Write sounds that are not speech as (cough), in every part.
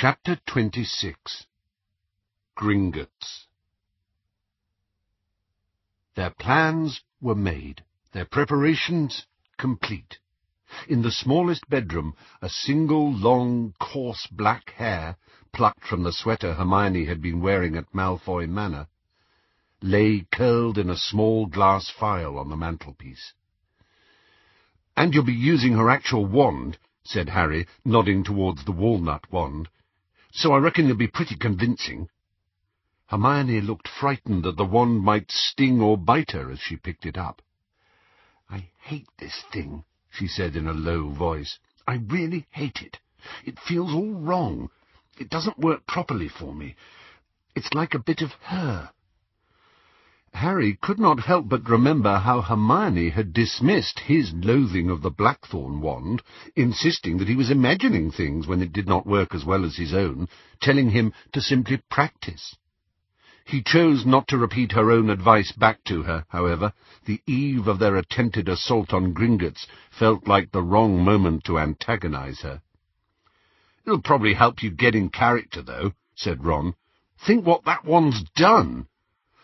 Chapter 26 Gringotts Their plans were made, their preparations complete. In the smallest bedroom, a single long, coarse black hair, plucked from the sweater Hermione had been wearing at Malfoy Manor, lay curled in a small glass phial on the mantelpiece. And you'll be using her actual wand, said Harry, nodding towards the walnut wand. So I reckon you'll be pretty convincing. Hermione looked frightened that the wand might sting or bite her as she picked it up. I hate this thing, she said in a low voice. I really hate it. It feels all wrong. It doesn't work properly for me. It's like a bit of her. Harry could not help but remember how Hermione had dismissed his loathing of the Blackthorn wand, insisting that he was imagining things when it did not work as well as his own, telling him to simply practice. He chose not to repeat her own advice back to her, however. The eve of their attempted assault on Gringotts felt like the wrong moment to antagonize her. It'll probably help you get in character, though, said Ron. Think what that wand's done.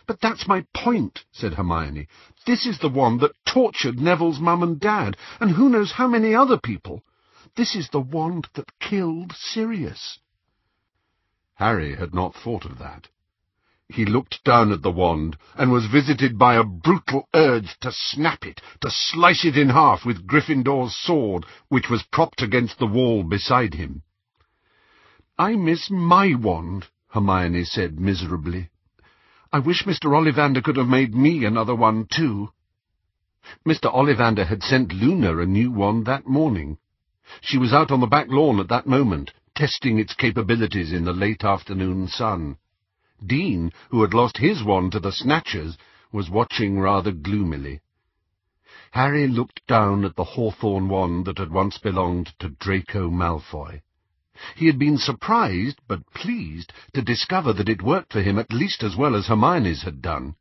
But that's my point, said Hermione. This is the one that tortured Neville's mum and dad, and who knows how many other people. This is the wand that killed Sirius. Harry had not thought of that. He looked down at the wand, and was visited by a brutal urge to snap it, to slice it in half with Gryffindor's sword, which was propped against the wall beside him. I miss my wand, Hermione said miserably. I wish Mr. Ollivander could have made me another one, too. Mr. Ollivander had sent Luna a new wand that morning. She was out on the back lawn at that moment, testing its capabilities in the late afternoon sun. Dean, who had lost his wand to the Snatchers, was watching rather gloomily. Harry looked down at the hawthorn wand that had once belonged to Draco Malfoy. He had been surprised, but pleased, to discover that it worked for him at least as well as Hermione's had done.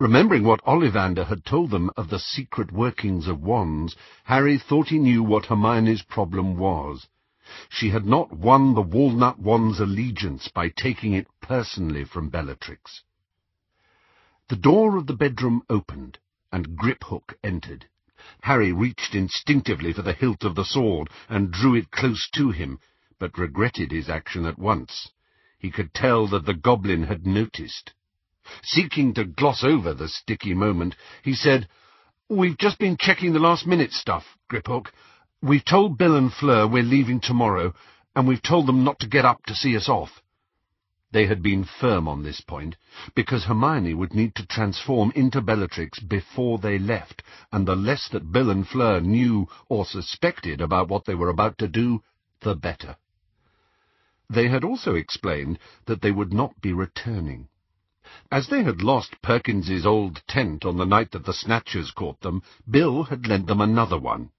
Remembering what Ollivander had told them of the secret workings of wands, Harry thought he knew what Hermione's problem was. She had not won the walnut wand's allegiance by taking it personally from Bellatrix. The door of the bedroom opened, and Griphook entered. Harry reached instinctively for the hilt of the sword and drew it close to him, but regretted his action at once. He could tell that the goblin had noticed. Seeking to gloss over the sticky moment, he said, We've just been checking the last-minute stuff, Griphook. We've told Bill and Fleur we're leaving tomorrow, and we've told them not to get up to see us off. They had been firm on this point, because Hermione would need to transform into Bellatrix before they left, and the less that Bill and Fleur knew or suspected about what they were about to do, the better. They had also explained that they would not be returning. As they had lost Perkins's old tent on the night that the Snatchers caught them, Bill had lent them another one.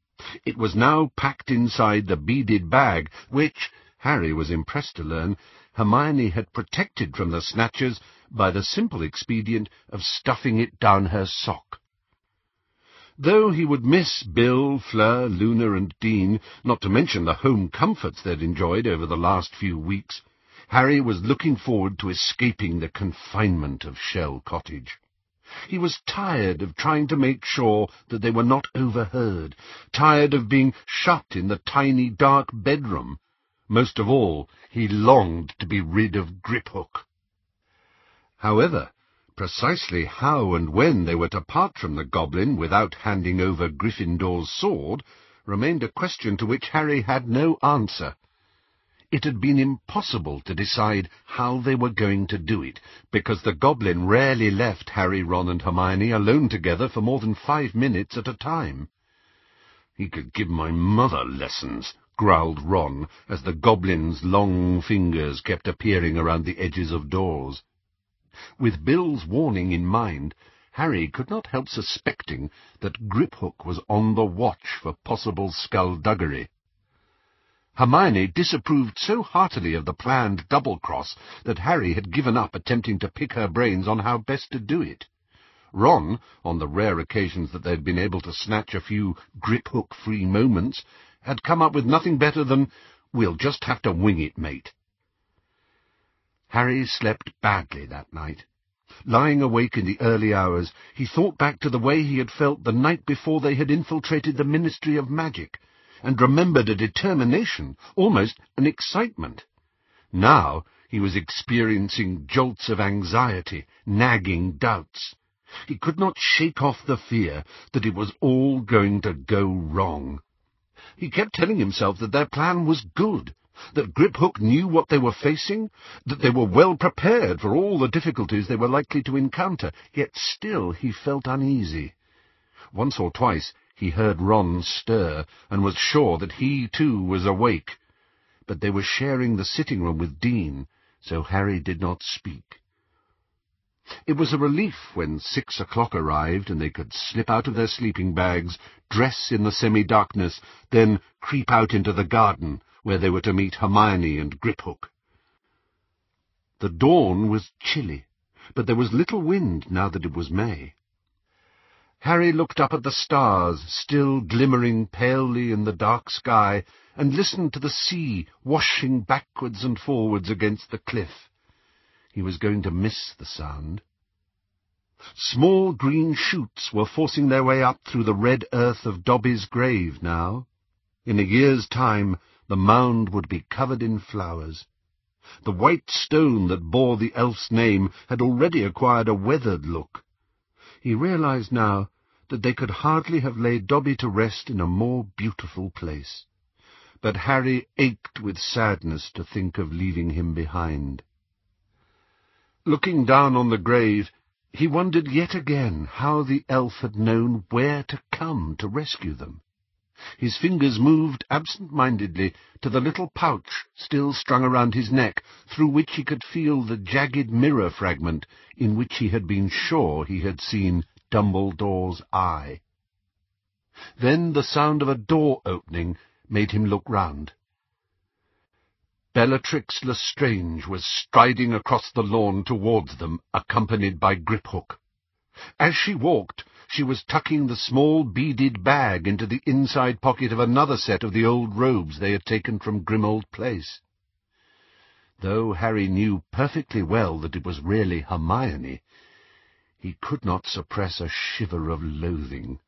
It was now packed inside the beaded bag, which, Harry was impressed to learn, Hermione had protected from the Snatchers by the simple expedient of stuffing it down her sock. Though he would miss Bill, Fleur, Luna, and Dean, not to mention the home comforts they'd enjoyed over the last few weeks, Harry was looking forward to escaping the confinement of Shell Cottage. He was tired of trying to make sure that they were not overheard, tired of being shut in the tiny dark bedroom. Most of all, he longed to be rid of Griphook. However, Precisely how and when they were to part from the goblin without handing over Gryffindor's sword remained a question to which Harry had no answer. It had been impossible to decide how they were going to do it, because the goblin rarely left Harry, Ron, and Hermione alone together for more than five minutes at a time. He could give my mother lessons, growled Ron, as the goblin's long fingers kept appearing around the edges of doors. With Bill's warning in mind, Harry could not help suspecting that Griphook was on the watch for possible skullduggery. Hermione disapproved so heartily of the planned double-cross that Harry had given up attempting to pick her brains on how best to do it. Ron, on the rare occasions that they had been able to snatch a few Griphook-free moments, had come up with nothing better than, We'll just have to wing it, mate. Harry slept badly that night. Lying awake in the early hours, he thought back to the way he had felt the night before they had infiltrated the Ministry of Magic, and remembered a determination, almost an excitement. Now he was experiencing jolts of anxiety, nagging doubts. He could not shake off the fear that it was all going to go wrong. He kept telling himself that their plan was good, that Griphook knew what they were facing, that they were well prepared for all the difficulties they were likely to encounter, yet still he felt uneasy. Once or twice he heard Ron stir, and was sure that he too was awake. But they were sharing the sitting-room with Dean, so Harry did not speak. It was a relief when six o'clock arrived and they could slip out of their sleeping bags, dress in the semi-darkness, then creep out into the garden, where they were to meet Hermione and Griphook. The dawn was chilly, but there was little wind now that it was May. Harry looked up at the stars, still glimmering palely in the dark sky, and listened to the sea washing backwards and forwards against the cliff. He was going to miss the sound. Small green shoots were forcing their way up through the red earth of Dobby's grave now. In a year's time the mound would be covered in flowers. The white stone that bore the elf's name had already acquired a weathered look. He realized now that they could hardly have laid Dobby to rest in a more beautiful place. But Harry ached with sadness to think of leaving him behind. Looking down on the grave, he wondered yet again how the elf had known where to come to rescue them. His fingers moved absent-mindedly to the little pouch still strung around his neck, through which he could feel the jagged mirror fragment in which he had been sure he had seen Dumbledore's eye. Then the sound of a door opening made him look round. Bellatrix Lestrange was striding across the lawn towards them, accompanied by Griphook. As she walked, she was tucking the small beaded bag into the inside pocket of another set of the old robes they had taken from Grimmauld Place. Though Harry knew perfectly well that it was really Hermione, he could not suppress a shiver of loathing.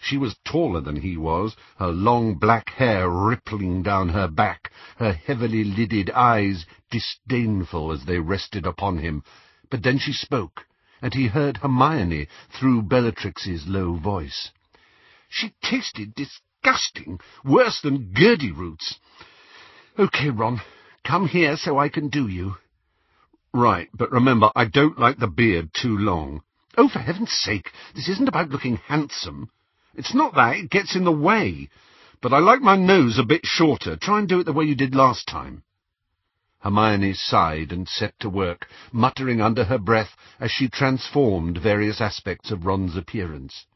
She was taller than he was, her long black hair rippling down her back, her heavily lidded eyes disdainful as they rested upon him. But then she spoke and he heard Hermione through Bellatrix's low voice. She tasted disgusting, worse than Gurdy roots. Okay, Ron, come here so I can do you. Right, but remember, I don't like the beard too long. Oh, for heaven's sake, this isn't about looking handsome. It's not that, it gets in the way. But I like my nose a bit shorter. Try and do it the way you did last time. Hermione sighed and set to work, muttering under her breath as she transformed various aspects of Ron's appearance.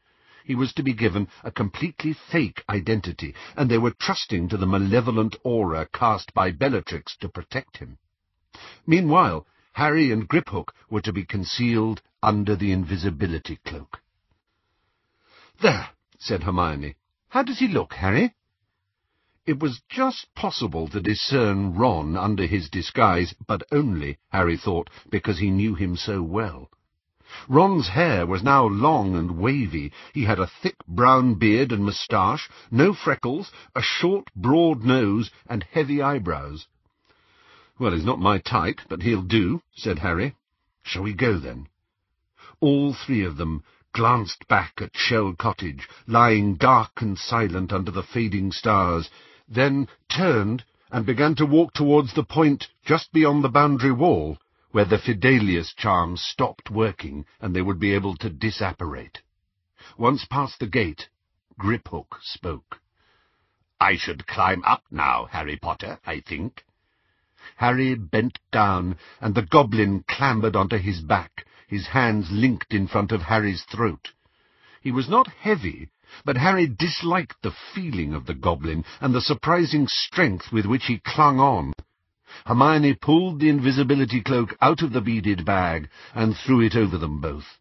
He was to be given a completely fake identity, and they were trusting to the malevolent aura cast by Bellatrix to protect him. Meanwhile, Harry and Griphook were to be concealed under the invisibility cloak. There, said Hermione. How does he look, Harry? It was just possible to discern Ron under his disguise, but only, Harry thought, because he knew him so well. Ron's hair was now long and wavy. He had a thick brown beard and moustache, no freckles, a short, broad nose, and heavy eyebrows. Well, he's not my type, but he'll do, said Harry. Shall we go, then? All three of them glanced back at Shell Cottage, lying dark and silent under the fading stars, then turned and began to walk towards the point just beyond the boundary wall, where the Fidelius charm stopped working and they would be able to disapparate. Once past the gate, Griphook spoke. I should climb up now, Harry Potter, I think. Harry bent down, and the goblin clambered onto his back, his hands linked in front of Harry's throat. He was not heavy, but Harry disliked the feeling of the goblin and the surprising strength with which he clung on. Hermione pulled the invisibility cloak out of the beaded bag and threw it over them both.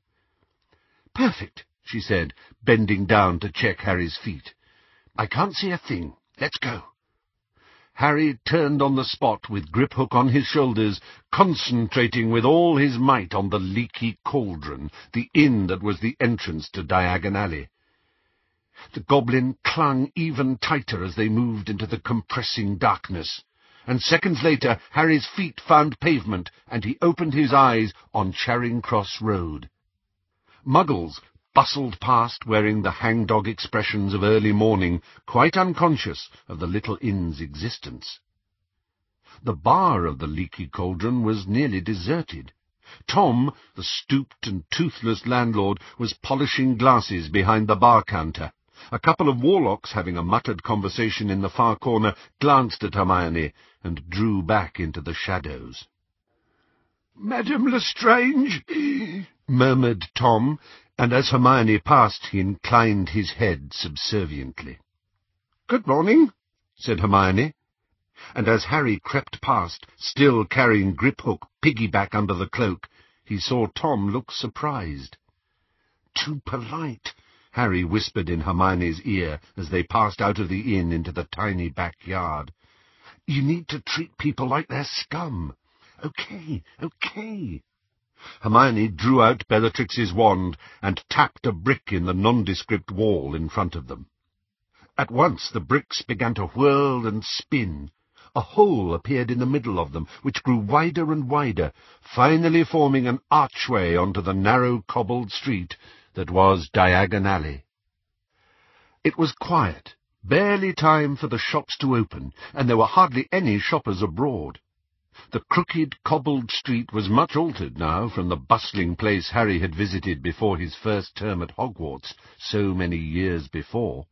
Perfect, she said, bending down to check Harry's feet. I can't see a thing. Let's go. Harry turned on the spot with Griphook on his shoulders, concentrating with all his might on the leaky cauldron, the inn that was the entrance to Diagon Alley. The goblin clung even tighter as they moved into the compressing darkness, and seconds later Harry's feet found pavement, and he opened his eyes on Charing Cross Road. Muggles bustled past wearing the hangdog expressions of early morning, quite unconscious of the little inn's existence. The bar of the leaky cauldron was nearly deserted. Tom, the stooped and toothless landlord, was polishing glasses behind the bar counter. A couple of warlocks, having a muttered conversation in the far corner, glanced at Hermione and drew back into the shadows. "Madame Lestrange," (clears throat) murmured Tom, and as Hermione passed he inclined his head subserviently. "Good morning," said Hermione, and as Harry crept past, still carrying Griphook piggyback under the cloak, he saw Tom look surprised. "Too polite," Harry whispered in Hermione's ear as they passed out of the inn into the tiny backyard. "You need to treat people like they're scum. Okay, okay. Hermione drew out Bellatrix's wand and tapped a brick in the nondescript wall in front of them. At once the bricks began to whirl and spin. A hole appeared in the middle of them, which grew wider and wider, finally forming an archway onto the narrow cobbled street that was Diagon Alley. It was quiet, barely time for the shops to open, and there were hardly any shoppers abroad. The crooked, cobbled street was much altered now from the bustling place Harry had visited before his first term at Hogwarts, so many years before.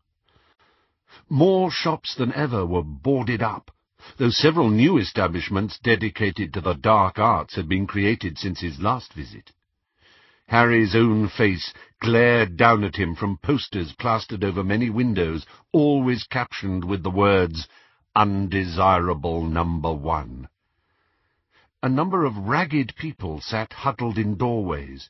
More shops than ever were boarded up, though several new establishments dedicated to the dark arts had been created since his last visit. Harry's own face glared down at him from posters plastered over many windows, always captioned with the words, Undesirable Number One. A number of ragged people sat huddled in doorways.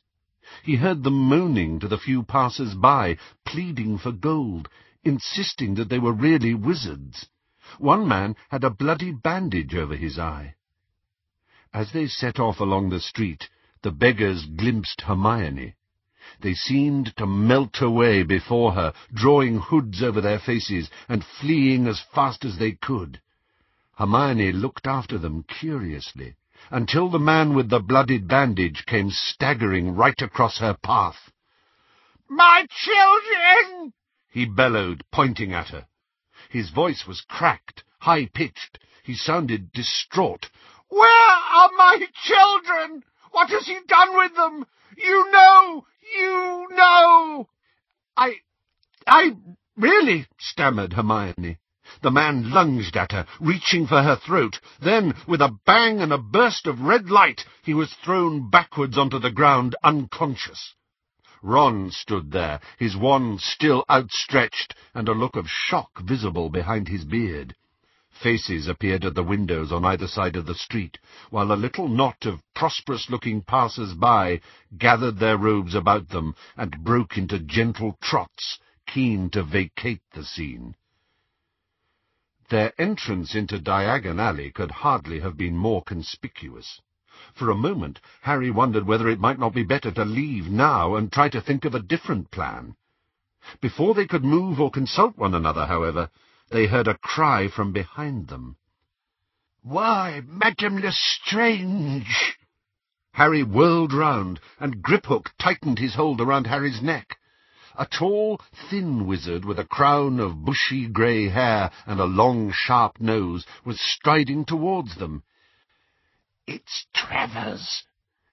He heard them moaning to the few passers-by, pleading for gold, insisting that they were really wizards. One man had a bloody bandage over his eye. As they set off along the street, the beggars glimpsed Hermione. They seemed to melt away before her, drawing hoods over their faces and fleeing as fast as they could. Hermione looked after them curiously until the man with the blooded bandage came staggering right across her path. "My children!" he bellowed, pointing at her. His voice was cracked, high-pitched. He sounded distraught. "Where are my children? What has he done with them? You know! You know!" I... I... really... stammered Hermione. The man lunged at her, reaching for her throat. Then, with a bang and a burst of red light, he was thrown backwards onto the ground, unconscious. Ron stood there, his wand still outstretched, and a look of shock visible behind his beard. Faces appeared at the windows on either side of the street, while a little knot of prosperous-looking passers-by gathered their robes about them and broke into gentle trots, keen to vacate the scene. Their entrance into Diagon Alley could hardly have been more conspicuous. For a moment Harry wondered whether it might not be better to leave now and try to think of a different plan. Before they could move or consult one another, however, they heard a cry from behind them. "Why, Madame Lestrange!" Harry whirled round, and Griphook tightened his hold around Harry's neck. A tall, thin wizard with a crown of bushy grey hair and a long, sharp nose was striding towards them. "It's Travers!"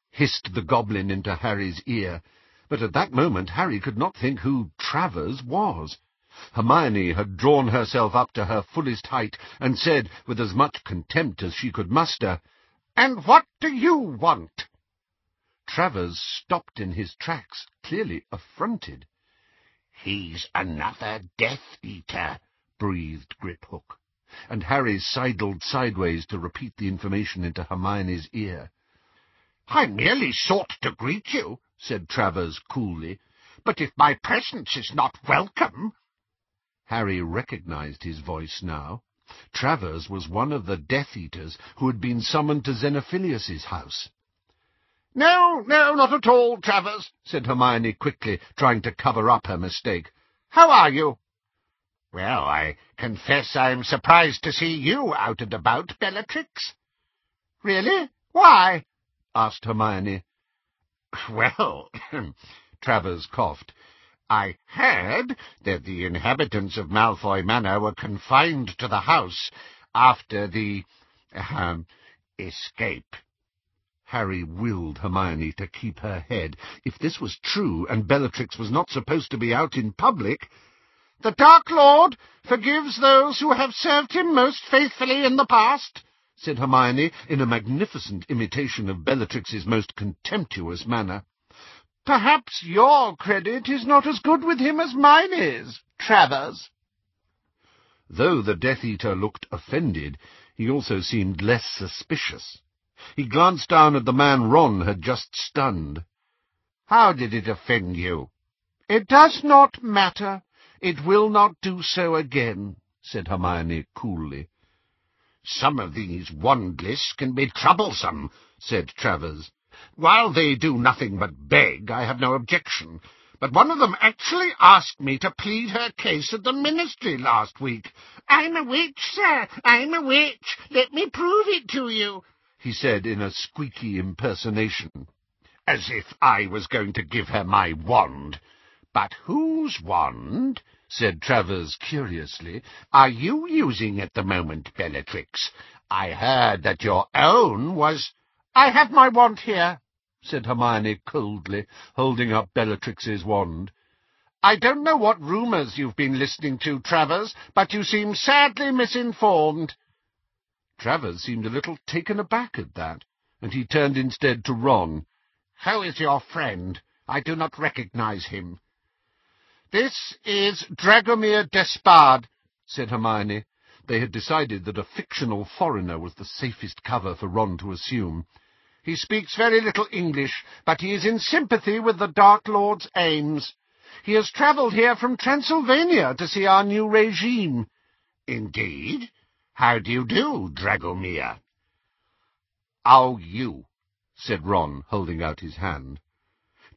hissed the goblin into Harry's ear, but at that moment Harry could not think who Travers was. Hermione had drawn herself up to her fullest height and said, with as much contempt as she could muster, "And what do you want?" Travers stopped in his tracks, clearly affronted. "He's another Death Eater," breathed Griphook, and Harry sidled sideways to repeat the information into Hermione's ear. "I merely sought to greet you," said Travers coolly, "but if my presence is not welcome—" Harry recognized his voice now. Travers was one of the Death Eaters who had been summoned to Xenophilius's house. No, no, not at all, Travers, said Hermione quickly, trying to cover up her mistake. How are you? Well, I confess I'm surprised to see you out and about, Bellatrix. Really? Why? asked Hermione. Well, (clears throat) Travers coughed. I heard that the inhabitants of Malfoy Manor were confined to the house after the, um, escape. Harry willed Hermione to keep her head. If this was true, and Bellatrix was not supposed to be out in public... The Dark Lord forgives those who have served him most faithfully in the past, said Hermione, in a magnificent imitation of Bellatrix's most contemptuous manner. Perhaps your credit is not as good with him as mine is, Travers. Though the Death Eater looked offended, he also seemed less suspicious. He glanced down at the man Ron had just stunned. How did it offend you? It does not matter. It will not do so again, said Hermione coolly. Some of these wandless can be troublesome, said Travers. While they do nothing but beg, I have no objection. But one of them actually asked me to plead her case at the ministry last week. I'm a witch, sir. I'm a witch. Let me prove it to you he said in a squeaky impersonation. As if I was going to give her my wand. But whose wand, said Travers curiously, are you using at the moment, Bellatrix? I heard that your own was... I have my wand here, said Hermione coldly, holding up Bellatrix's wand. I don't know what rumours you've been listening to, Travers, but you seem sadly misinformed. Travers seemed a little taken aback at that, and he turned instead to Ron. Who is your friend? I do not recognize him. This is Dragomir Despard, said Hermione. They had decided that a fictional foreigner was the safest cover for Ron to assume. He speaks very little English, but he is in sympathy with the Dark Lord's aims. He has travelled here from Transylvania to see our new regime. Indeed? How do you do, Dragomir? Oh, you, said Ron, holding out his hand.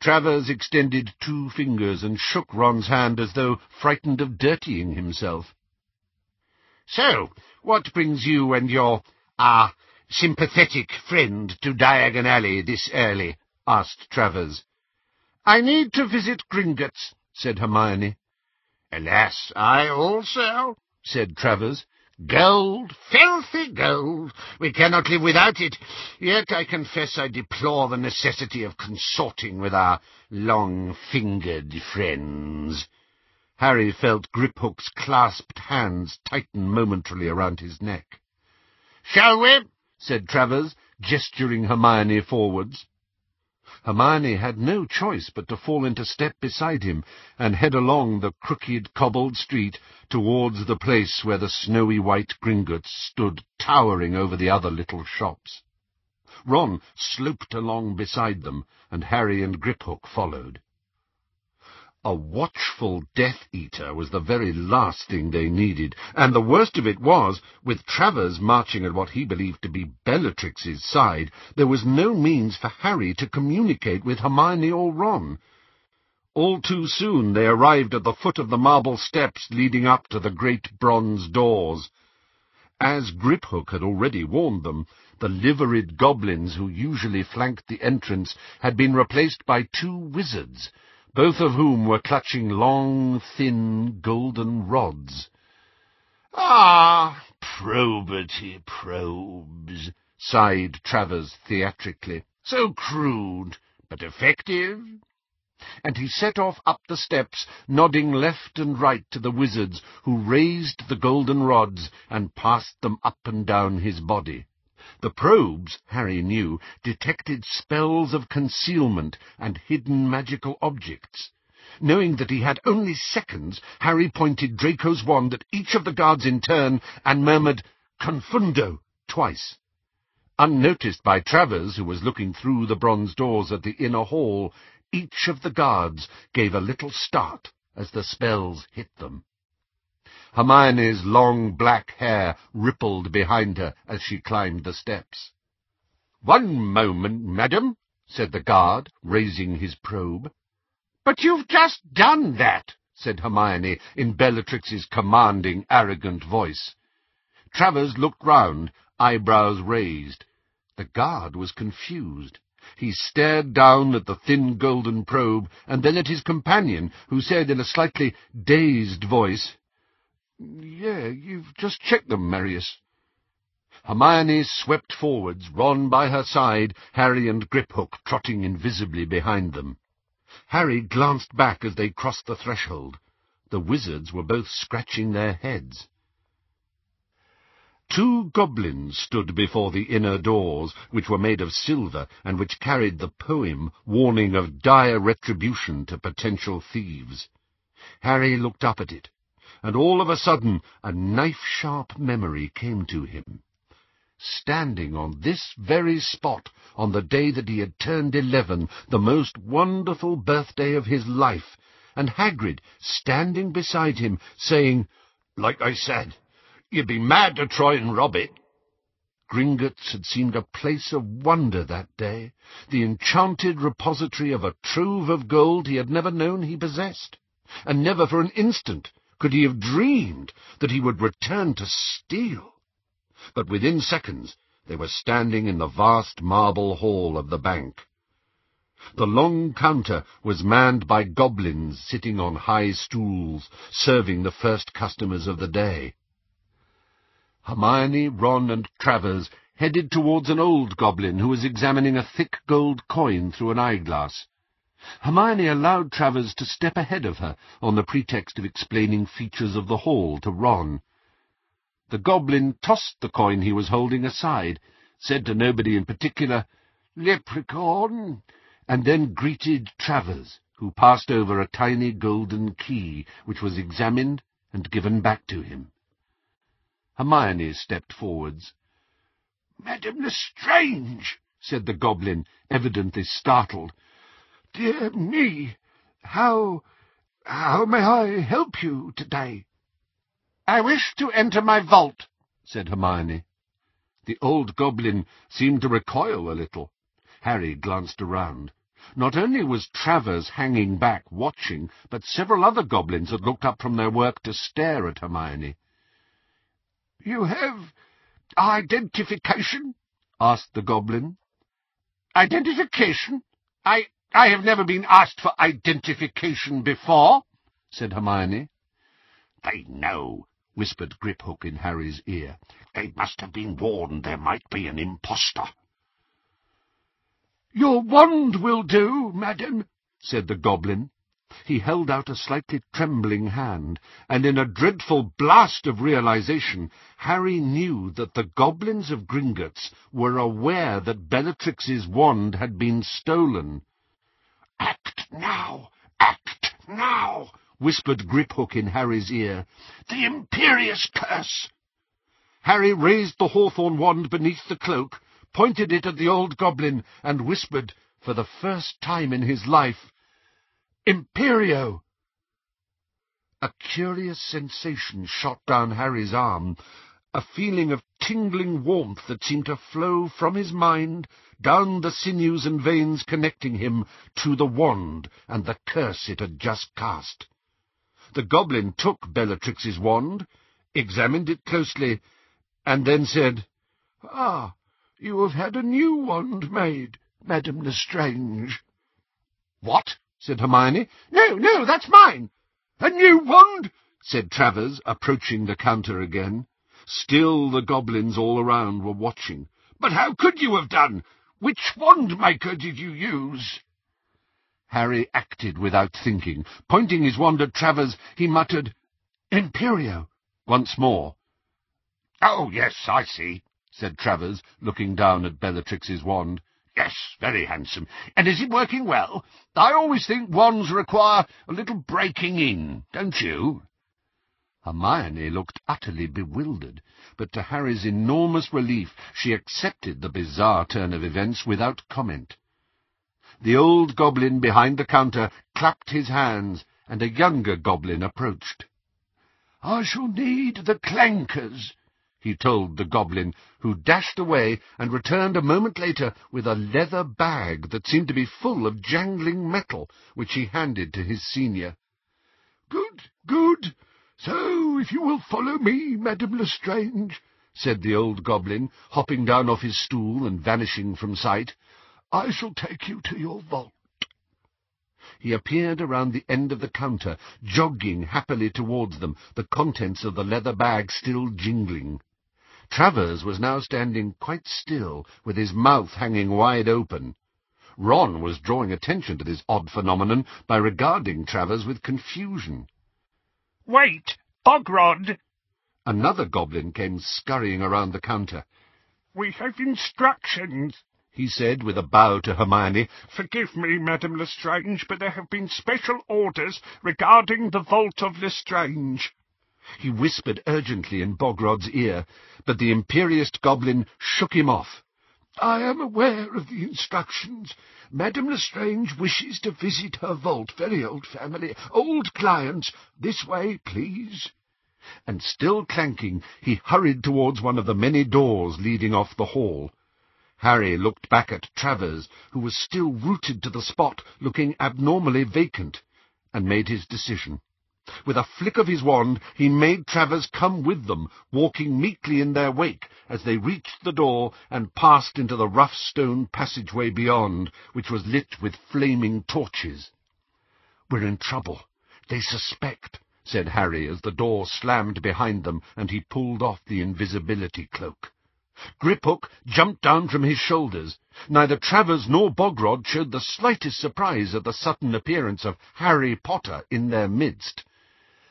Travers extended two fingers and shook Ron's hand as though frightened of dirtying himself. So, what brings you and your, ah, sympathetic friend to Diagon Alley this early? asked Travers. I need to visit Gringotts, said Hermione. Alas, I also, said Travers, Gold, filthy gold. We cannot live without it. Yet I confess I deplore the necessity of consorting with our long-fingered friends. Harry felt Griphook's clasped hands tighten momentarily around his neck. Shall we? Said Travers, gesturing Hermione forwards. Hermione had no choice but to fall into step beside him and head along the crooked cobbled street towards the place where the snowy white Gringotts stood towering over the other little shops. Ron sloped along beside them, and Harry and Griphook followed. A watchful Death Eater was the very last thing they needed, and the worst of it was, with Travers marching at what he believed to be Bellatrix's side, there was no means for Harry to communicate with Hermione or Ron. All too soon they arrived at the foot of the marble steps leading up to the great bronze doors. As Griphook had already warned them, the liveried goblins who usually flanked the entrance had been replaced by two wizards, both of whom were clutching long, thin, golden rods. Ah, probity probes, sighed Travers theatrically. So crude, but effective. And he set off up the steps, nodding left and right to the wizards, who raised the golden rods and passed them up and down his body. The probes, Harry knew, detected spells of concealment and hidden magical objects. Knowing that he had only seconds, Harry pointed Draco's wand at each of the guards in turn and murmured, Confundo, twice. Unnoticed by Travers, who was looking through the bronze doors at the inner hall, each of the guards gave a little start as the spells hit them. Hermione's long black hair rippled behind her as she climbed the steps. "One moment, madam," said the guard, raising his probe. "But you've just done that," said Hermione in Bellatrix's commanding, arrogant voice. Travers looked round, eyebrows raised. The guard was confused. He stared down at the thin golden probe, and then at his companion, who said in a slightly dazed voice, Yeah, you've just checked them, Marius. Hermione swept forwards, Ron by her side, Harry and Griphook trotting invisibly behind them. Harry glanced back as they crossed the threshold. The wizards were both scratching their heads. Two goblins stood before the inner doors, which were made of silver, and which carried the poem warning of dire retribution to potential thieves. Harry looked up at it, and all of a sudden a knife-sharp memory came to him. Standing on this very spot, on the day that he had turned eleven, the most wonderful birthday of his life, and Hagrid standing beside him, saying, Like I said, You'd be mad to try and rob it. Gringotts had seemed a place of wonder that day, the enchanted repository of a trove of gold he had never known he possessed, and never for an instant could he have dreamed that he would return to steal. But within seconds they were standing in the vast marble hall of the bank. The long counter was manned by goblins sitting on high stools, serving the first customers of the day. Hermione, Ron, and Travers headed towards an old goblin who was examining a thick gold coin through an eyeglass. Hermione allowed Travers to step ahead of her on the pretext of explaining features of the hall to Ron. The goblin tossed the coin he was holding aside, said to nobody in particular, Leprechaun, and then greeted Travers, who passed over a tiny golden key, which was examined and given back to him. Hermione stepped forwards. "Madame Lestrange!" said the goblin, evidently startled. "Dear me! How... how may I help you today?" "I wish to enter my vault," said Hermione. The old goblin seemed to recoil a little. Harry glanced around. Not only was Travers hanging back watching, but several other goblins had looked up from their work to stare at Hermione. You have identification? asked the goblin. Identification? I, I have never been asked for identification before, said Hermione. They know, whispered Griphook in Harry's ear. They must have been warned there might be an impostor. Your wand will do, madam, said the goblin. He held out a slightly trembling hand, and in a dreadful blast of realization, Harry knew that the goblins of Gringotts were aware that Bellatrix's wand had been stolen. Act now! Act now! whispered Griphook in Harry's ear. The Imperius curse! Harry raised the hawthorn wand beneath the cloak, pointed it at the old goblin, and whispered, for the first time in his life, Imperio! A curious sensation shot down Harry's arm, a feeling of tingling warmth that seemed to flow from his mind down the sinews and veins connecting him to the wand and the curse it had just cast. The goblin took Bellatrix's wand, examined it closely, and then said, Ah, you have had a new wand made, Madame Lestrange. What? said Hermione. No, no, that's mine. A new wand, said Travers, approaching the counter again. Still the goblins all around were watching. But how could you have done? Which wand maker did you use? Harry acted without thinking. Pointing his wand at Travers, he muttered, Imperio, once more. Oh, yes, I see, said Travers, looking down at Bellatrix's wand. Yes, very handsome. And is it working well? I always think wands require a little breaking in, don't you? Hermione eh, looked utterly bewildered, but to Harry's enormous relief she accepted the bizarre turn of events without comment. The old goblin behind the counter clapped his hands, and a younger goblin approached. I shall need the clankers, he told the goblin, who dashed away and returned a moment later with a leather bag that seemed to be full of jangling metal, which he handed to his senior. Good, good. So, if you will follow me, Madame Lestrange, said the old goblin, hopping down off his stool and vanishing from sight, I shall take you to your vault. He appeared around the end of the counter, jogging happily towards them, the contents of the leather bag still jingling. Travers was now standing quite still, with his mouth hanging wide open. Ron was drawing attention to this odd phenomenon by regarding Travers with confusion. Wait, Bogrod! Another goblin came scurrying around the counter. We have instructions, he said with a bow to Hermione. Forgive me, Madame Lestrange, but there have been special orders regarding the Vault of Lestrange. He whispered urgently in Bogrod's ear, but the imperious goblin shook him off. I am aware of the instructions. Madame Lestrange wishes to visit her vault. Very old family. Old clients. This way, please. And still clanking, he hurried towards one of the many doors leading off the hall. Harry looked back at Travers, who was still rooted to the spot, looking abnormally vacant, and made his decision. With a flick of his wand, he made Travers come with them, walking meekly in their wake as they reached the door and passed into the rough stone passageway beyond, which was lit with flaming torches. We're in trouble. They suspect, said Harry as the door slammed behind them and he pulled off the invisibility cloak. Griphook jumped down from his shoulders. Neither Travers nor Bogrod showed the slightest surprise at the sudden appearance of Harry Potter in their midst.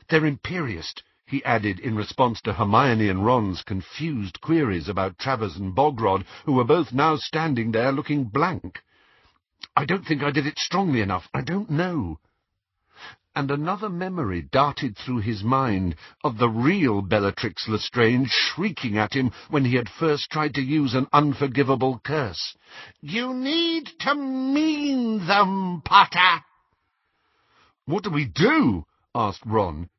They're imperious, he added in response to Hermione and Ron's confused queries about Travers and Bogrod, who were both now standing there looking blank. I don't think I did it strongly enough. I don't know. And another memory darted through his mind of the real Bellatrix Lestrange shrieking at him when he had first tried to use an unforgivable curse. You need to mean them, Potter! What do we do? asked Ron.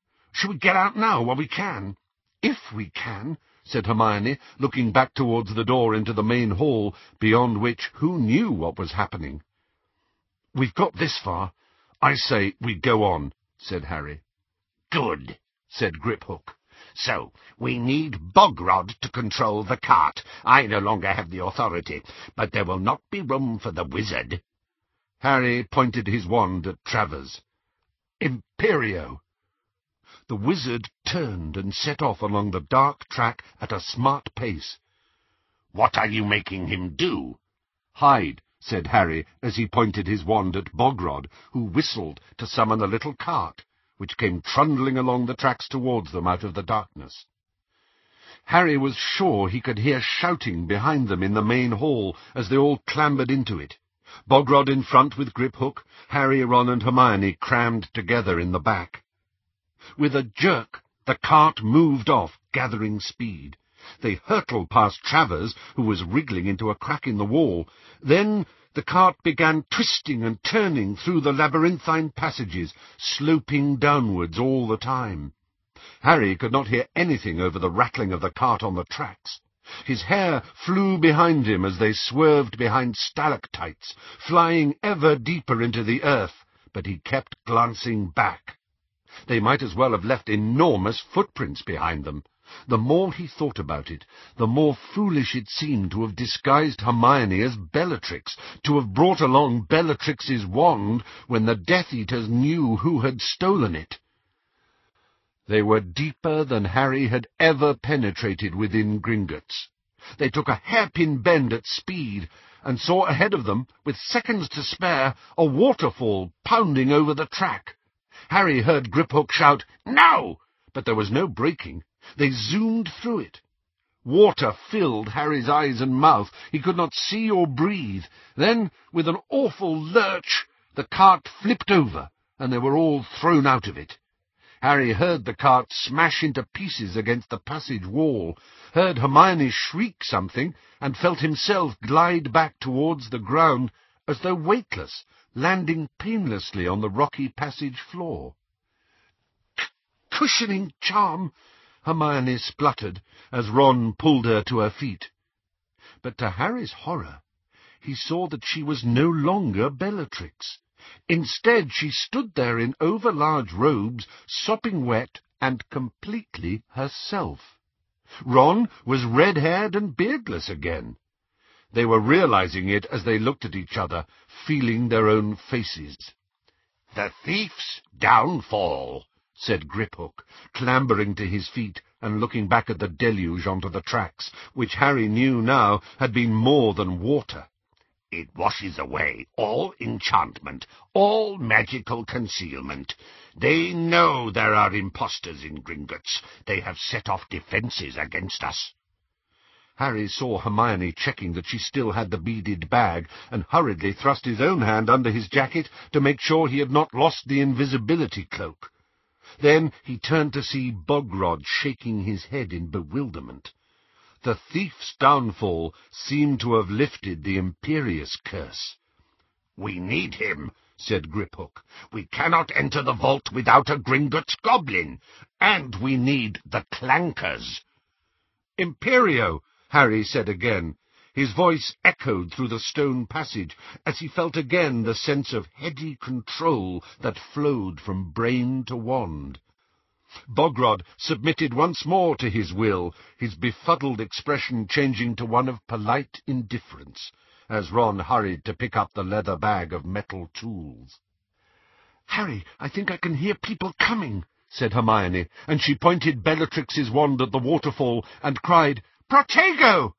Shall we get out now while we can? If we can, said Hermione, looking back towards the door into the main hall, beyond which who knew what was happening. We've got this far. I say we go on, said Harry. Good, said Griphook. So, we need Bogrod to control the cart. I no longer have the authority, but there will not be room for the wizard. Harry pointed his wand at Travers. Imperio! The wizard turned and set off along the dark track at a smart pace. What are you making him do? Hide, said Harry as he pointed his wand at Bogrod, who whistled to summon a little cart, which came trundling along the tracks towards them out of the darkness. Harry was sure he could hear shouting behind them in the main hall as they all clambered into it. Bogrod in front with Griphook, Harry, Ron, and Hermione crammed together in the back. With a jerk, the cart moved off, gathering speed. They hurtled past Travers, who was wriggling into a crack in the wall. Then the cart began twisting and turning through the labyrinthine passages, sloping downwards all the time. Harry could not hear anything over the rattling of the cart on the tracks. His hair flew behind him as they swerved behind stalactites, flying ever deeper into the earth, but he kept glancing back. They might as well have left enormous footprints behind them. The more he thought about it, the more foolish it seemed to have disguised Hermione as Bellatrix, to have brought along Bellatrix's wand when the Death Eaters knew who had stolen it. They were deeper than Harry had ever penetrated within Gringotts. They took a hairpin bend at speed, and saw ahead of them, with seconds to spare, a waterfall pounding over the track. Harry heard Griphook shout, No! But there was no braking. They zoomed through it. Water filled Harry's eyes and mouth. He could not see or breathe. Then, with an awful lurch, the cart flipped over, and they were all thrown out of it. Harry heard the cart smash into pieces against the passage wall, heard Hermione shriek something, and felt himself glide back towards the ground as though weightless, landing painlessly on the rocky passage floor. cushioning charm, Hermione spluttered as Ron pulled her to her feet. But to Harry's horror, he saw that she was no longer Bellatrix. Instead, she stood there in over-large robes, sopping wet, and completely herself. Ron was red-haired and beardless again. They were realizing it as they looked at each other, feeling their own faces. The thief's downfall, said Griphook, clambering to his feet and looking back at the deluge onto the tracks, which Harry knew now had been more than water. It washes away all enchantment, all magical concealment. They know there are impostors in Gringotts. They have set off defences against us. Harry saw Hermione checking that she still had the beaded bag, and hurriedly thrust his own hand under his jacket to make sure he had not lost the invisibility cloak. Then he turned to see Bogrod shaking his head in bewilderment. The thief's downfall seemed to have lifted the Imperius curse. "We need him," said Griphook. "We cannot enter the vault without a Gringotts goblin, and we need the clankers." "Imperio!" Harry said again. His voice echoed through the stone passage as he felt again the sense of heady control that flowed from brain to wand. Bogrod submitted once more to his will, his befuddled expression changing to one of polite indifference, as Ron hurried to pick up the leather bag of metal tools. "Harry, I think I can hear people coming," said Hermione, and she pointed Bellatrix's wand at the waterfall and cried, Protego!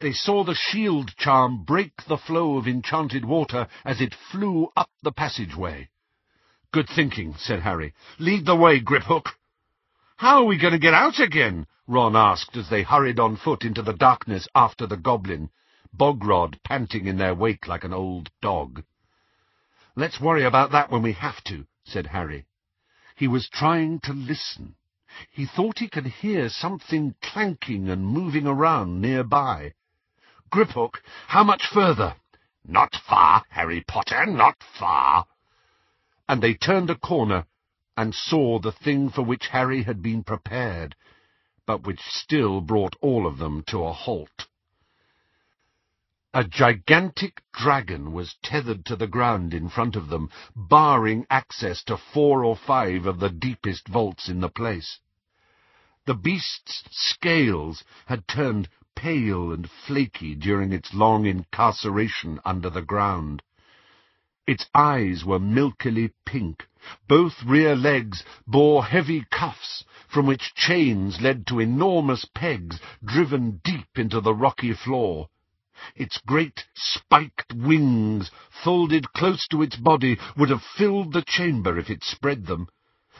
They saw the shield charm break the flow of enchanted water as it flew up the passageway. Good thinking, said Harry. Lead the way, Griphook. How are we going to get out again? Ron asked as they hurried on foot into the darkness after the goblin, Bogrod panting in their wake like an old dog. Let's worry about that when we have to, said Harry. He was trying to listen. He thought he could hear something clanking and moving around nearby. Griphook, how much further? Not far, Harry Potter, not far. And they turned a corner and saw the thing for which Harry had been prepared, but which still brought all of them to a halt. A gigantic dragon was tethered to the ground in front of them, barring access to four or five of the deepest vaults in the place. The beast's scales had turned pale and flaky during its long incarceration under the ground. Its eyes were milkily pink. Both rear legs bore heavy cuffs, from which chains led to enormous pegs driven deep into the rocky floor. Its great spiked wings, folded close to its body, would have filled the chamber if it spread them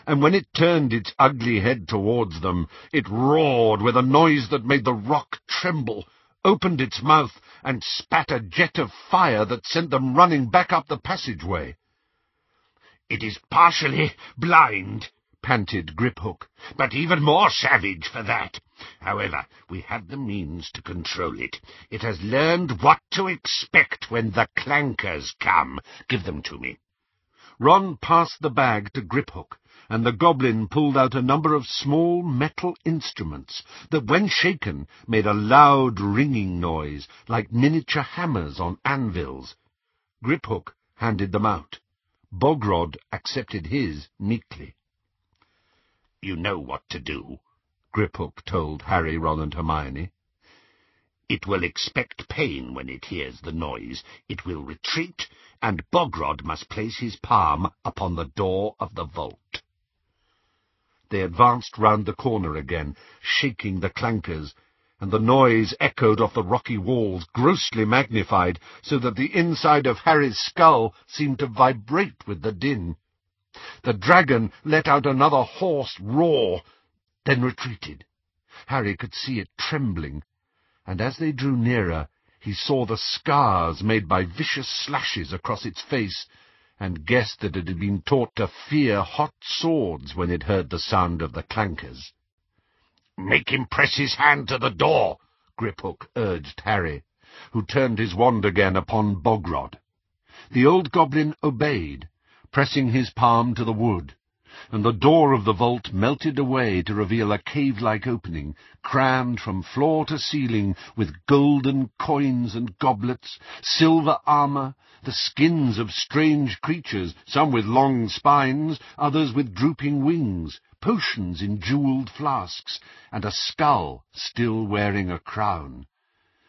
and when it turned its ugly head towards them, it roared with a noise that made the rock tremble, opened its mouth, and spat a jet of fire that sent them running back up the passageway. "It is partially blind," panted Griphook, "but even more savage for that. However, we have the means to control it. It has learned what to expect when the clankers come. Give them to me." Ron passed the bag to Griphook, and the goblin pulled out a number of small metal instruments that, when shaken, made a loud ringing noise, like miniature hammers on anvils. Griphook handed them out. Bogrod accepted his meekly. You know what to do, Griphook told Harry, Ron, and Hermione. It will expect pain when it hears the noise. It will retreat, and Bogrod must place his palm upon the door of the vault. They advanced round the corner again, shaking the clankers, and the noise echoed off the rocky walls, grossly magnified, so that the inside of Harry's skull seemed to vibrate with the din. The dragon let out another hoarse roar, then retreated. Harry could see it trembling, and as they drew nearer, he saw the scars made by vicious slashes across its face, and guessed that it had been taught to fear hot swords when it heard the sound of the clankers. "Make him press his hand to the door," Griphook urged Harry, who turned his wand again upon Bogrod. The old goblin obeyed, pressing his palm to the wood, and the door of the vault melted away to reveal a cave-like opening, crammed from floor to ceiling with golden coins and goblets, silver armour, the skins of strange creatures, some with long spines, others with drooping wings, potions in jewelled flasks, and a skull still wearing a crown.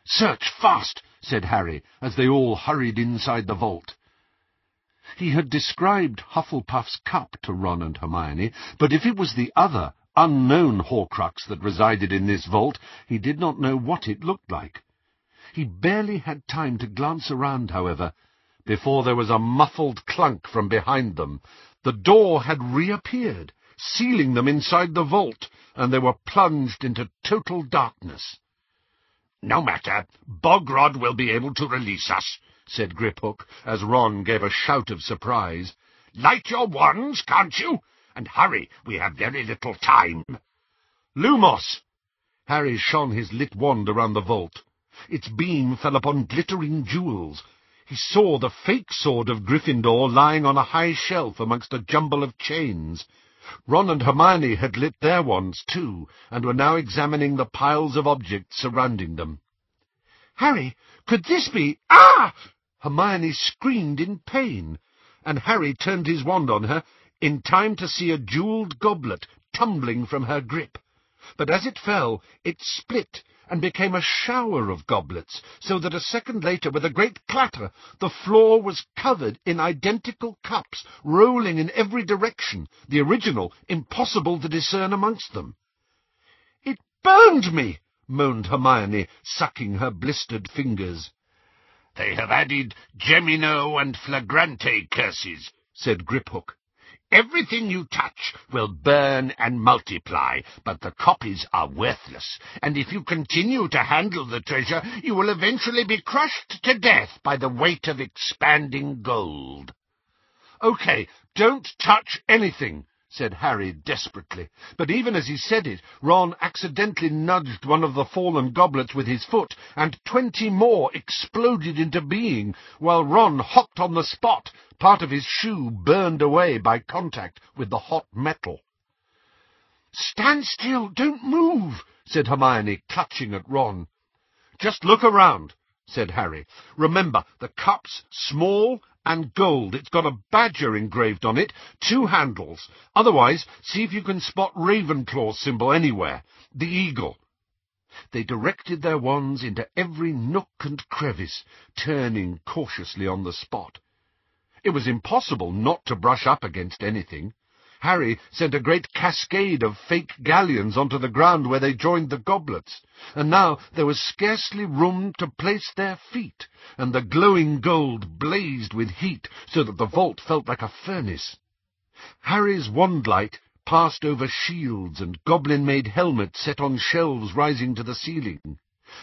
Search fast, said Harry, as they all hurried inside the vault. He had described Hufflepuff's cup to Ron and Hermione, but if it was the other, unknown Horcrux that resided in this vault, he did not know what it looked like. He barely had time to glance around, however, before there was a muffled clunk from behind them. The door had reappeared, sealing them inside the vault, and they were plunged into total darkness. No matter, Bogrod will be able to release us, said Griphook, as Ron gave a shout of surprise. Light your wands, can't you? And hurry, we have very little time. Lumos! Harry shone his lit wand around the vault. Its beam fell upon glittering jewels. He saw the fake sword of Gryffindor lying on a high shelf amongst a jumble of chains. Ron and Hermione had lit their wands too, and were now examining the piles of objects surrounding them. Harry, could this be— Ah! Hermione screamed in pain, and Harry turned his wand on her in time to see a jewelled goblet tumbling from her grip. But as it fell, it split and became a shower of goblets, so that a second later, with a great clatter, the floor was covered in identical cups, rolling in every direction, the original impossible to discern amongst them. It burned me, moaned Hermione, sucking her blistered fingers. They have added Gemino and Flagrante curses, said Griphook. Everything you touch will burn and multiply, but the copies are worthless, and if you continue to handle the treasure, you will eventually be crushed to death by the weight of expanding gold. Okay, don't touch anything, said Harry desperately. But even as he said it, Ron accidentally nudged one of the fallen goblets with his foot, and twenty more exploded into being, while Ron hopped on the spot, part of his shoe burned away by contact with the hot metal. Stand still, don't move, said Hermione, clutching at Ron. Just look around, said Harry. Remember, the cup's small and gold. It's got a badger engraved on it, two handles. Otherwise, see if you can spot Ravenclaw's symbol anywhere, the eagle. They directed their wands into every nook and crevice, turning cautiously on the spot. It was impossible not to brush up against anything. Harry sent a great cascade of fake galleons onto the ground where they joined the goblets, and now there was scarcely room to place their feet, and the glowing gold blazed with heat so that the vault felt like a furnace. Harry's wandlight passed over shields and goblin-made helmets set on shelves rising to the ceiling.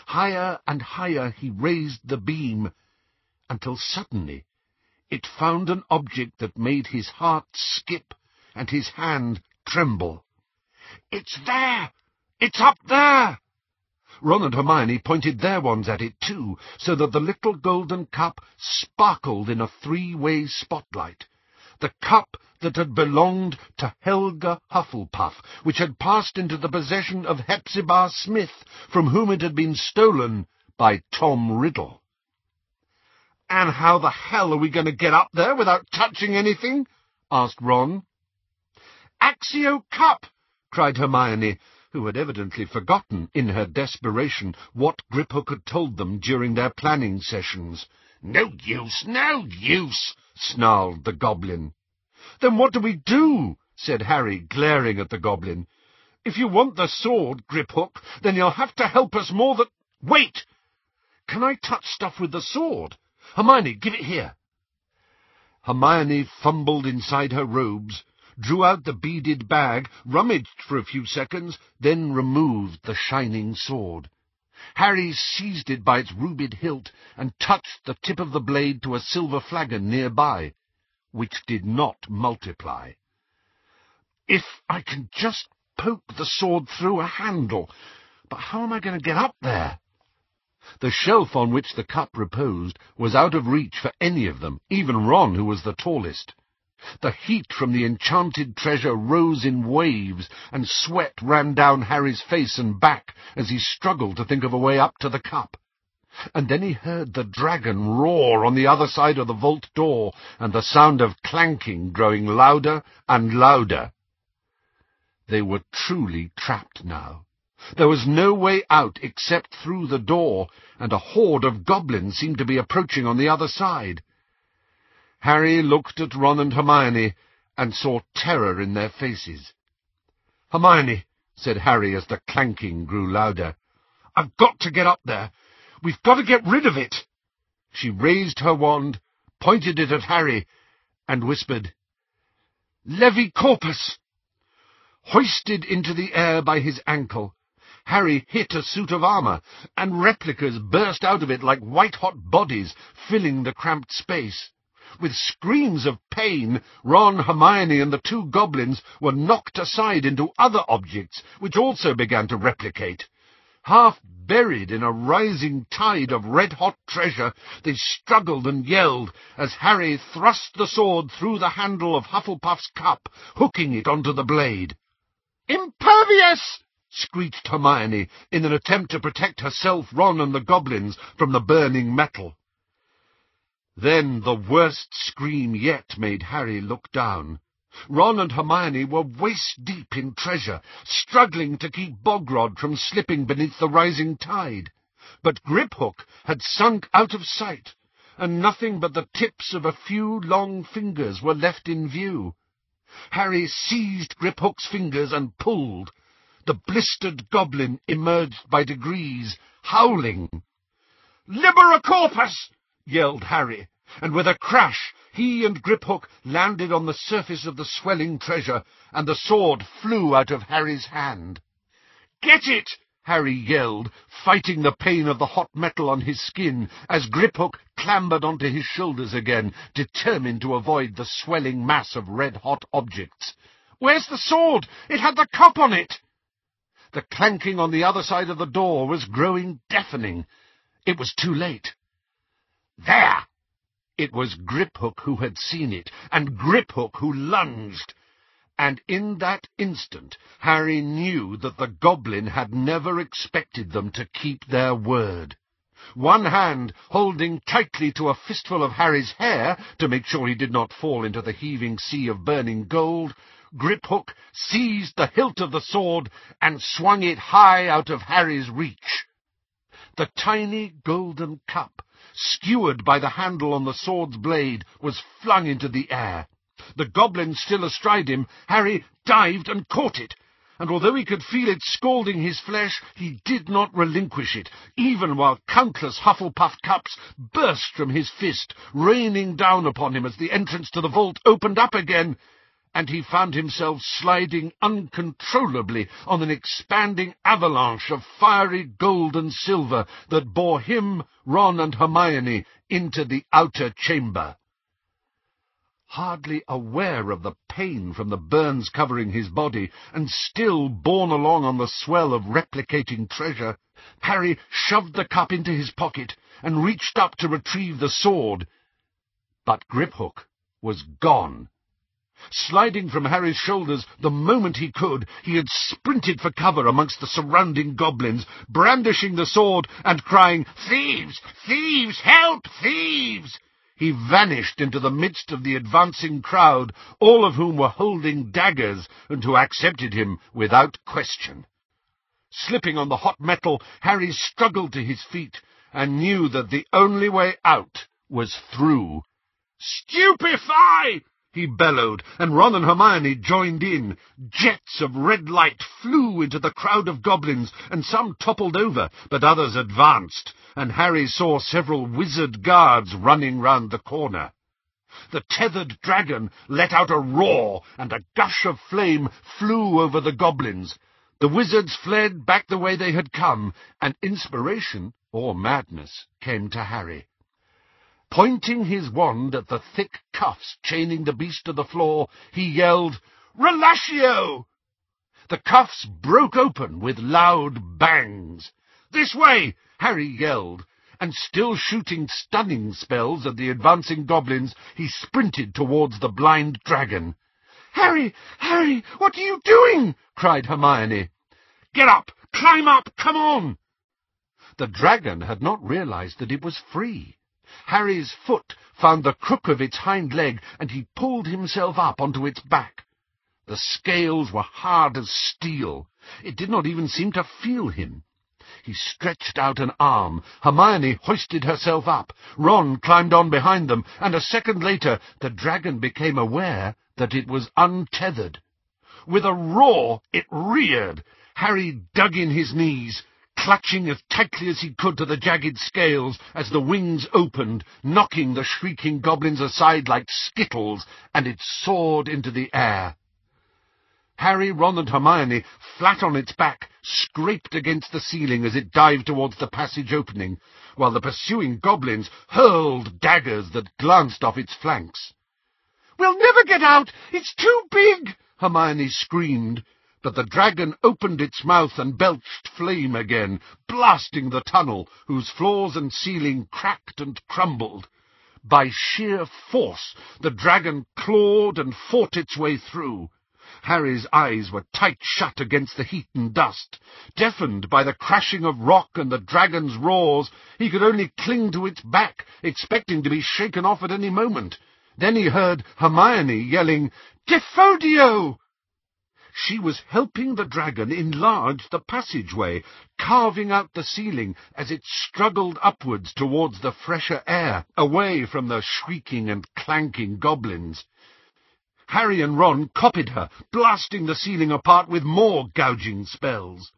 Higher and higher he raised the beam, until suddenly it found an object that made his heart skip and his hand tremble. It's there! It's up there! Ron and Hermione pointed their wands at it too, so that the little golden cup sparkled in a three-way spotlight. The cup that had belonged to Helga Hufflepuff, which had passed into the possession of Hepzibah Smith, from whom it had been stolen by Tom Riddle. And how the hell are we going to get up there without touching anything? asked Ron. Accio Cup! cried Hermione, who had evidently forgotten, in her desperation, what Griphook had told them during their planning sessions. No use, no use, snarled the goblin. Then what do we do? said Harry, glaring at the goblin. If you want the sword, Griphook, then you'll have to help us more than— Wait! Can I touch stuff with the sword? Hermione, give it here. Hermione fumbled inside her robes, drew out the beaded bag, rummaged for a few seconds, then removed the shining sword. Harry seized it by its rubied hilt and touched the tip of the blade to a silver flagon nearby, which did not multiply. If I can just poke the sword through a handle, but how am I going to get up there? The shelf on which the cup reposed was out of reach for any of them, even Ron, who was the tallest. The heat from the enchanted treasure rose in waves, and sweat ran down Harry's face and back as he struggled to think of a way up to the cup. And then he heard the dragon roar on the other side of the vault door, and the sound of clanking growing louder and louder. They were truly trapped now. There was no way out except through the door, and a horde of goblins seemed to be approaching on the other side. Harry looked at Ron and Hermione and saw terror in their faces. Hermione, said Harry as the clanking grew louder, I've got to get up there. We've got to get rid of it. She raised her wand, pointed it at Harry, and whispered, Levicorpus! Hoisted into the air by his ankle, Harry hit a suit of armour, and replicas burst out of it like white-hot bodies, filling the cramped space. With screams of pain, Ron, Hermione, and the two goblins were knocked aside into other objects, which also began to replicate. Half buried in a rising tide of red-hot treasure, they struggled and yelled as Harry thrust the sword through the handle of Hufflepuff's cup, hooking it onto the blade. Impervius! screeched Hermione in an attempt to protect herself, Ron, and the goblins from the burning metal. Then the worst scream yet made Harry look down. Ron and Hermione were waist-deep in treasure, struggling to keep Bogrod from slipping beneath the rising tide. But Griphook had sunk out of sight, and nothing but the tips of a few long fingers were left in view. Harry seized Griphook's fingers and pulled. The blistered goblin emerged by degrees, howling. Liberacorpus! yelled Harry, and with a crash he and Griphook landed on the surface of the swelling treasure, and the sword flew out of Harry's hand. Get it! Harry yelled, fighting the pain of the hot metal on his skin, as Griphook clambered onto his shoulders again, determined to avoid the swelling mass of red-hot objects. Where's the sword? It had the cup on it! The clanking on the other side of the door was growing deafening. It was too late. There! It was Griphook who had seen it, and Griphook who lunged. And in that instant Harry knew that the goblin had never expected them to keep their word. One hand holding tightly to a fistful of Harry's hair to make sure he did not fall into the heaving sea of burning gold, Griphook seized the hilt of the sword and swung it high out of Harry's reach. The tiny golden cup, skewered by the handle on the sword's blade, was flung into the air. The goblin still astride him, Harry dived and caught it, and although he could feel it scalding his flesh, he did not relinquish it, even while countless Hufflepuff cups burst from his fist, raining down upon him as the entrance to the vault opened up again, and he found himself sliding uncontrollably on an expanding avalanche of fiery gold and silver that bore him, Ron, and Hermione into the outer chamber. Hardly aware of the pain from the burns covering his body, and still borne along on the swell of replicating treasure, Harry shoved the cup into his pocket and reached up to retrieve the sword. But Griphook was gone. Sliding from Harry's shoulders the moment he could, he had sprinted for cover amongst the surrounding goblins, brandishing the sword and crying, Thieves! Thieves! Help! Thieves! He vanished into the midst of the advancing crowd, all of whom were holding daggers, and who accepted him without question. Slipping on the hot metal, Harry struggled to his feet, and knew that the only way out was through. Stupefy! He bellowed, and Ron and Hermione joined in. Jets of red light flew into the crowd of goblins, and some toppled over, but others advanced, and Harry saw several wizard guards running round the corner. The tethered dragon let out a roar, and a gush of flame flew over the goblins. The wizards fled back the way they had come, and inspiration, or madness, came to Harry. Pointing his wand at the thick cuffs chaining the beast to the floor, he yelled, Relashio! The cuffs broke open with loud bangs. This way! Harry yelled, and still shooting stunning spells at the advancing goblins, he sprinted towards the blind dragon. Harry! Harry! What are you doing? cried Hermione. Get up! Climb up! Come on! The dragon had not realized that it was free. Harry's foot found the crook of its hind leg, and he pulled himself up onto its back. The scales were hard as steel. It did not even seem to feel him. He stretched out an arm. Hermione hoisted herself up. Ron climbed on behind them, and a second later the dragon became aware that it was untethered. With a roar, it reared. Harry dug in his knees, clutching as tightly as he could to the jagged scales as the wings opened, knocking the shrieking goblins aside like skittles, and it soared into the air. Harry, Ron, and Hermione, flat on its back, scraped against the ceiling as it dived towards the passage opening, while the pursuing goblins hurled daggers that glanced off its flanks. We'll never get out! It's too big! Hermione screamed, but the dragon opened its mouth and belched flame again, blasting the tunnel, whose floors and ceiling cracked and crumbled. By sheer force, the dragon clawed and fought its way through. Harry's eyes were tight shut against the heat and dust. Deafened by the crashing of rock and the dragon's roars, he could only cling to its back, expecting to be shaken off at any moment. Then he heard Hermione yelling, Defodio! She was helping the dragon enlarge the passageway, carving out the ceiling as it struggled upwards towards the fresher air, away from the shrieking and clanking goblins. Harry and Ron copied her, blasting the ceiling apart with more gouging spells.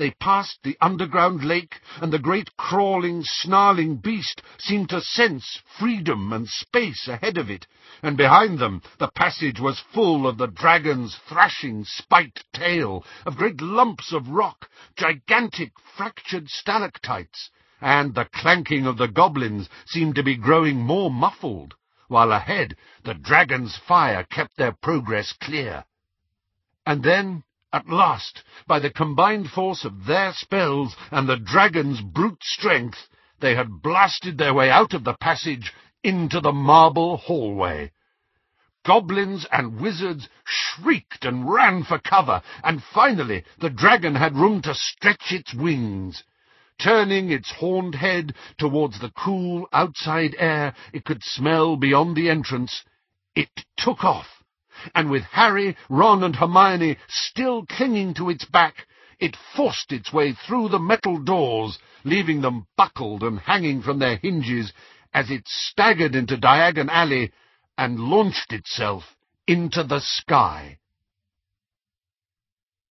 They passed the underground lake, and the great crawling, snarling beast seemed to sense freedom and space ahead of it, and behind them the passage was full of the dragon's thrashing spiked tail, of great lumps of rock, gigantic fractured stalactites, and the clanking of the goblins seemed to be growing more muffled while ahead the dragon's fire kept their progress clear. And then, at last, by the combined force of their spells and the dragon's brute strength, they had blasted their way out of the passage into the marble hallway. Goblins and wizards shrieked and ran for cover, and finally the dragon had room to stretch its wings. Turning its horned head towards the cool outside air it could smell beyond the entrance, it took off, and with Harry, Ron, and Hermione still clinging to its back, it forced its way through the metal doors, leaving them buckled and hanging from their hinges as it staggered into Diagon Alley and launched itself into the sky.